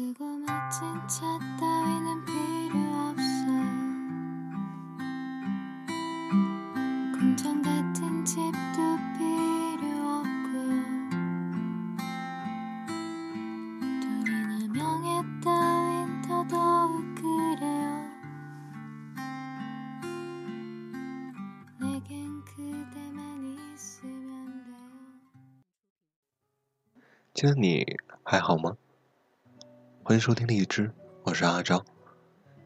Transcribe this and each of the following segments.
쓰고 멋진 차 따위는 필요 없어 궁전 같은 집도 필요 없고요 돈이나 명예 따윈 더더욱 그래요 내겐 그대만 있으면 돼요 今天你还好吗？ 欢迎收听荔枝，我是阿昭。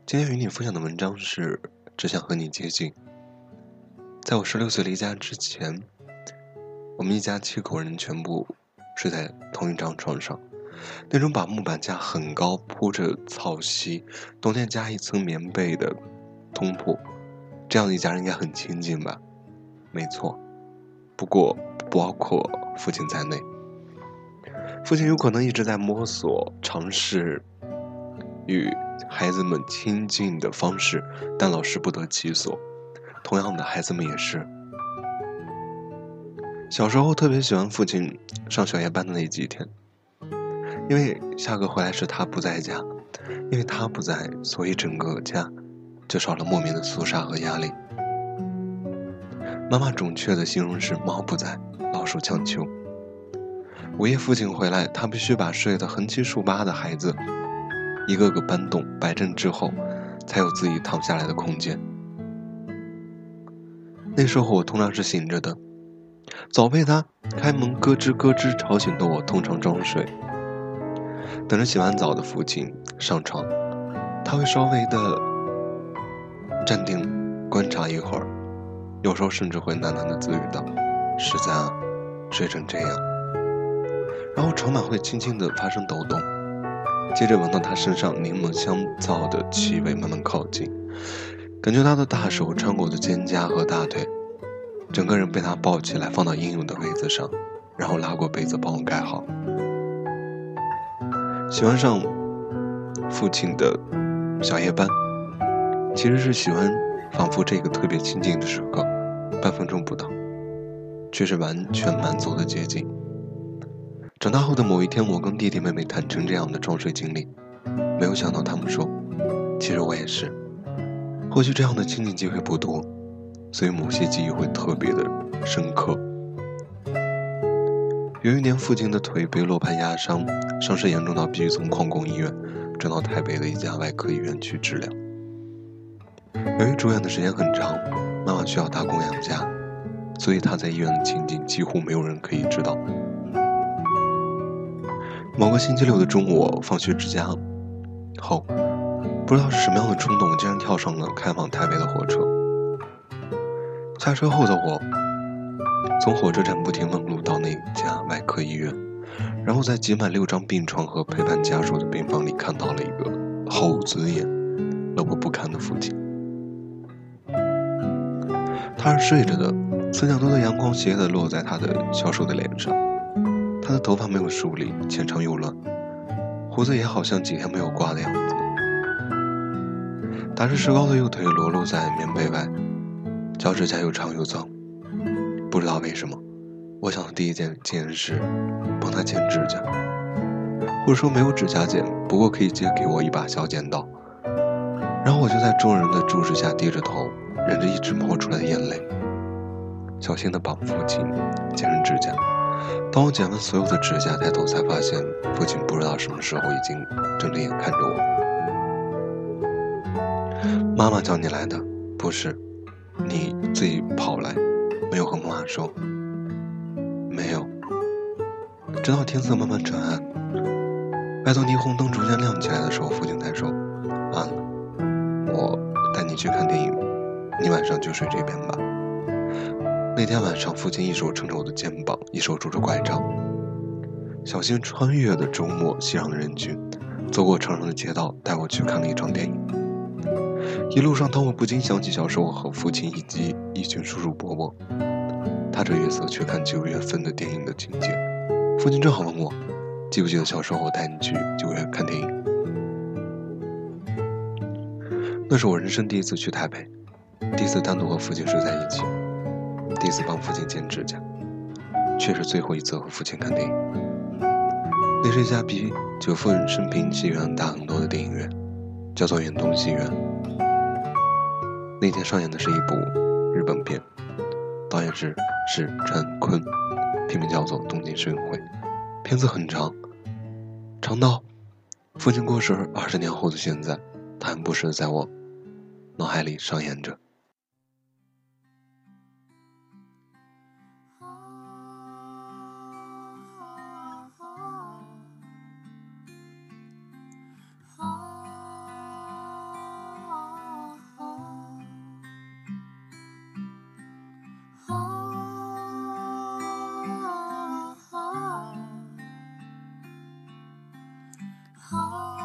今天与你分享的文章是《只想和你接近》。在我十六岁离家之前，我们一家七口人全部睡在同一张床上，那种把木板架很高、铺着草席、冬天加一层棉被的通铺，这样一家人应该很亲近吧？没错，不过不包括父亲在内。父亲有可能一直在摸索、尝试与孩子们亲近的方式，但老是不得其所。同样的，孩子们也是。小时候特别喜欢父亲上小夜班的那几天，因为下课回来时他不在家，因为他不在，所以整个家就少了莫名的肃杀和压力。妈妈准确的形容是“猫不在，老鼠强求”。午夜父亲回来，他必须把睡得横七竖八的孩子一个个搬动摆正之后，才有自己躺下来的空间。那时候我通常是醒着的，早被他开门咯吱咯吱吵醒的我，通常装睡，等着洗完澡的父亲上床，他会稍微的站定观察一会儿，有时候甚至会喃喃的自语道：“实在啊，睡成这样。”然后床板会轻轻地发生抖动，接着闻到他身上柠檬香皂的气味慢慢靠近，感觉他的大手穿过我的肩胛和大腿，整个人被他抱起来放到应有的位子上，然后拉过被子帮我盖好。喜欢上父亲的小夜班，其实是喜欢仿佛这个特别亲近的时刻，半分钟不到，却是完全满足的接近。长大后的某一天，我跟弟弟妹妹坦诚这样的装睡经历，没有想到他们说：“其实我也是。”或许这样的亲近机会不多，所以某些记忆会特别的深刻。有一年，父亲的腿被落盘压伤，伤势严重到必须从矿工医院转到台北的一家外科医院去治疗。由于住院的时间很长，妈妈需要打工养家，所以他在医院的情景几乎没有人可以知道。某个星期六的中午，放学之家后，不知道是什么样的冲动，竟然跳上了开往台北的火车。下车后的我，从火车站不停问路到那家外科医院，然后在挤满六张病床和陪伴家属的病房里，看到了一个猴子眼了我不堪的父亲。他是睡着的，四角多的阳光斜斜地落在他的消瘦的脸上。他的头发没有梳理，前长又乱，胡子也好像几天没有刮的样子。打着石膏的右腿裸露在棉被外，脚趾甲又长又脏。不知道为什么，我想的第一件件事，帮他剪指甲，或者说没有指甲剪，不过可以借给我一把小剪刀。然后我就在众人的注视下低着头，忍着一直冒出来的眼泪，小心地帮父亲剪指甲。当我剪完所有的指甲，抬头才发现，父亲不知道什么时候已经睁着眼看着我。妈妈叫你来的，不是，你自己跑来，没有和妈妈说，没有。直到天色慢慢转暗，外头霓虹灯逐渐亮起来的时候，父亲才说，暗了，我带你去看电影，你晚上就睡这边吧。那天晚上，父亲一手撑着我的肩膀，一手拄着拐杖，小心穿越的周末熙攘的人群，走过长长的街道，带我去看了一场电影。一路上，当我不禁想起小时候和父亲以及一群叔叔伯伯，踏着月色去看九月份的电影的情节，父亲正好问我，记不记得小时候我带你去九月看电影？那是我人生第一次去台北，第一次单独和父亲睡在一起。第一次帮父亲剪指甲，却是最后一次和父亲看电影。那是一家比九份生平戏院大很多的电影院，叫做远东戏院。那天上演的是一部日本片，导演是是陈坤，片名叫做《东京奥运会》。片子很长，长到父亲过世二十年后的现在，他还不时在我脑海里上演着。好。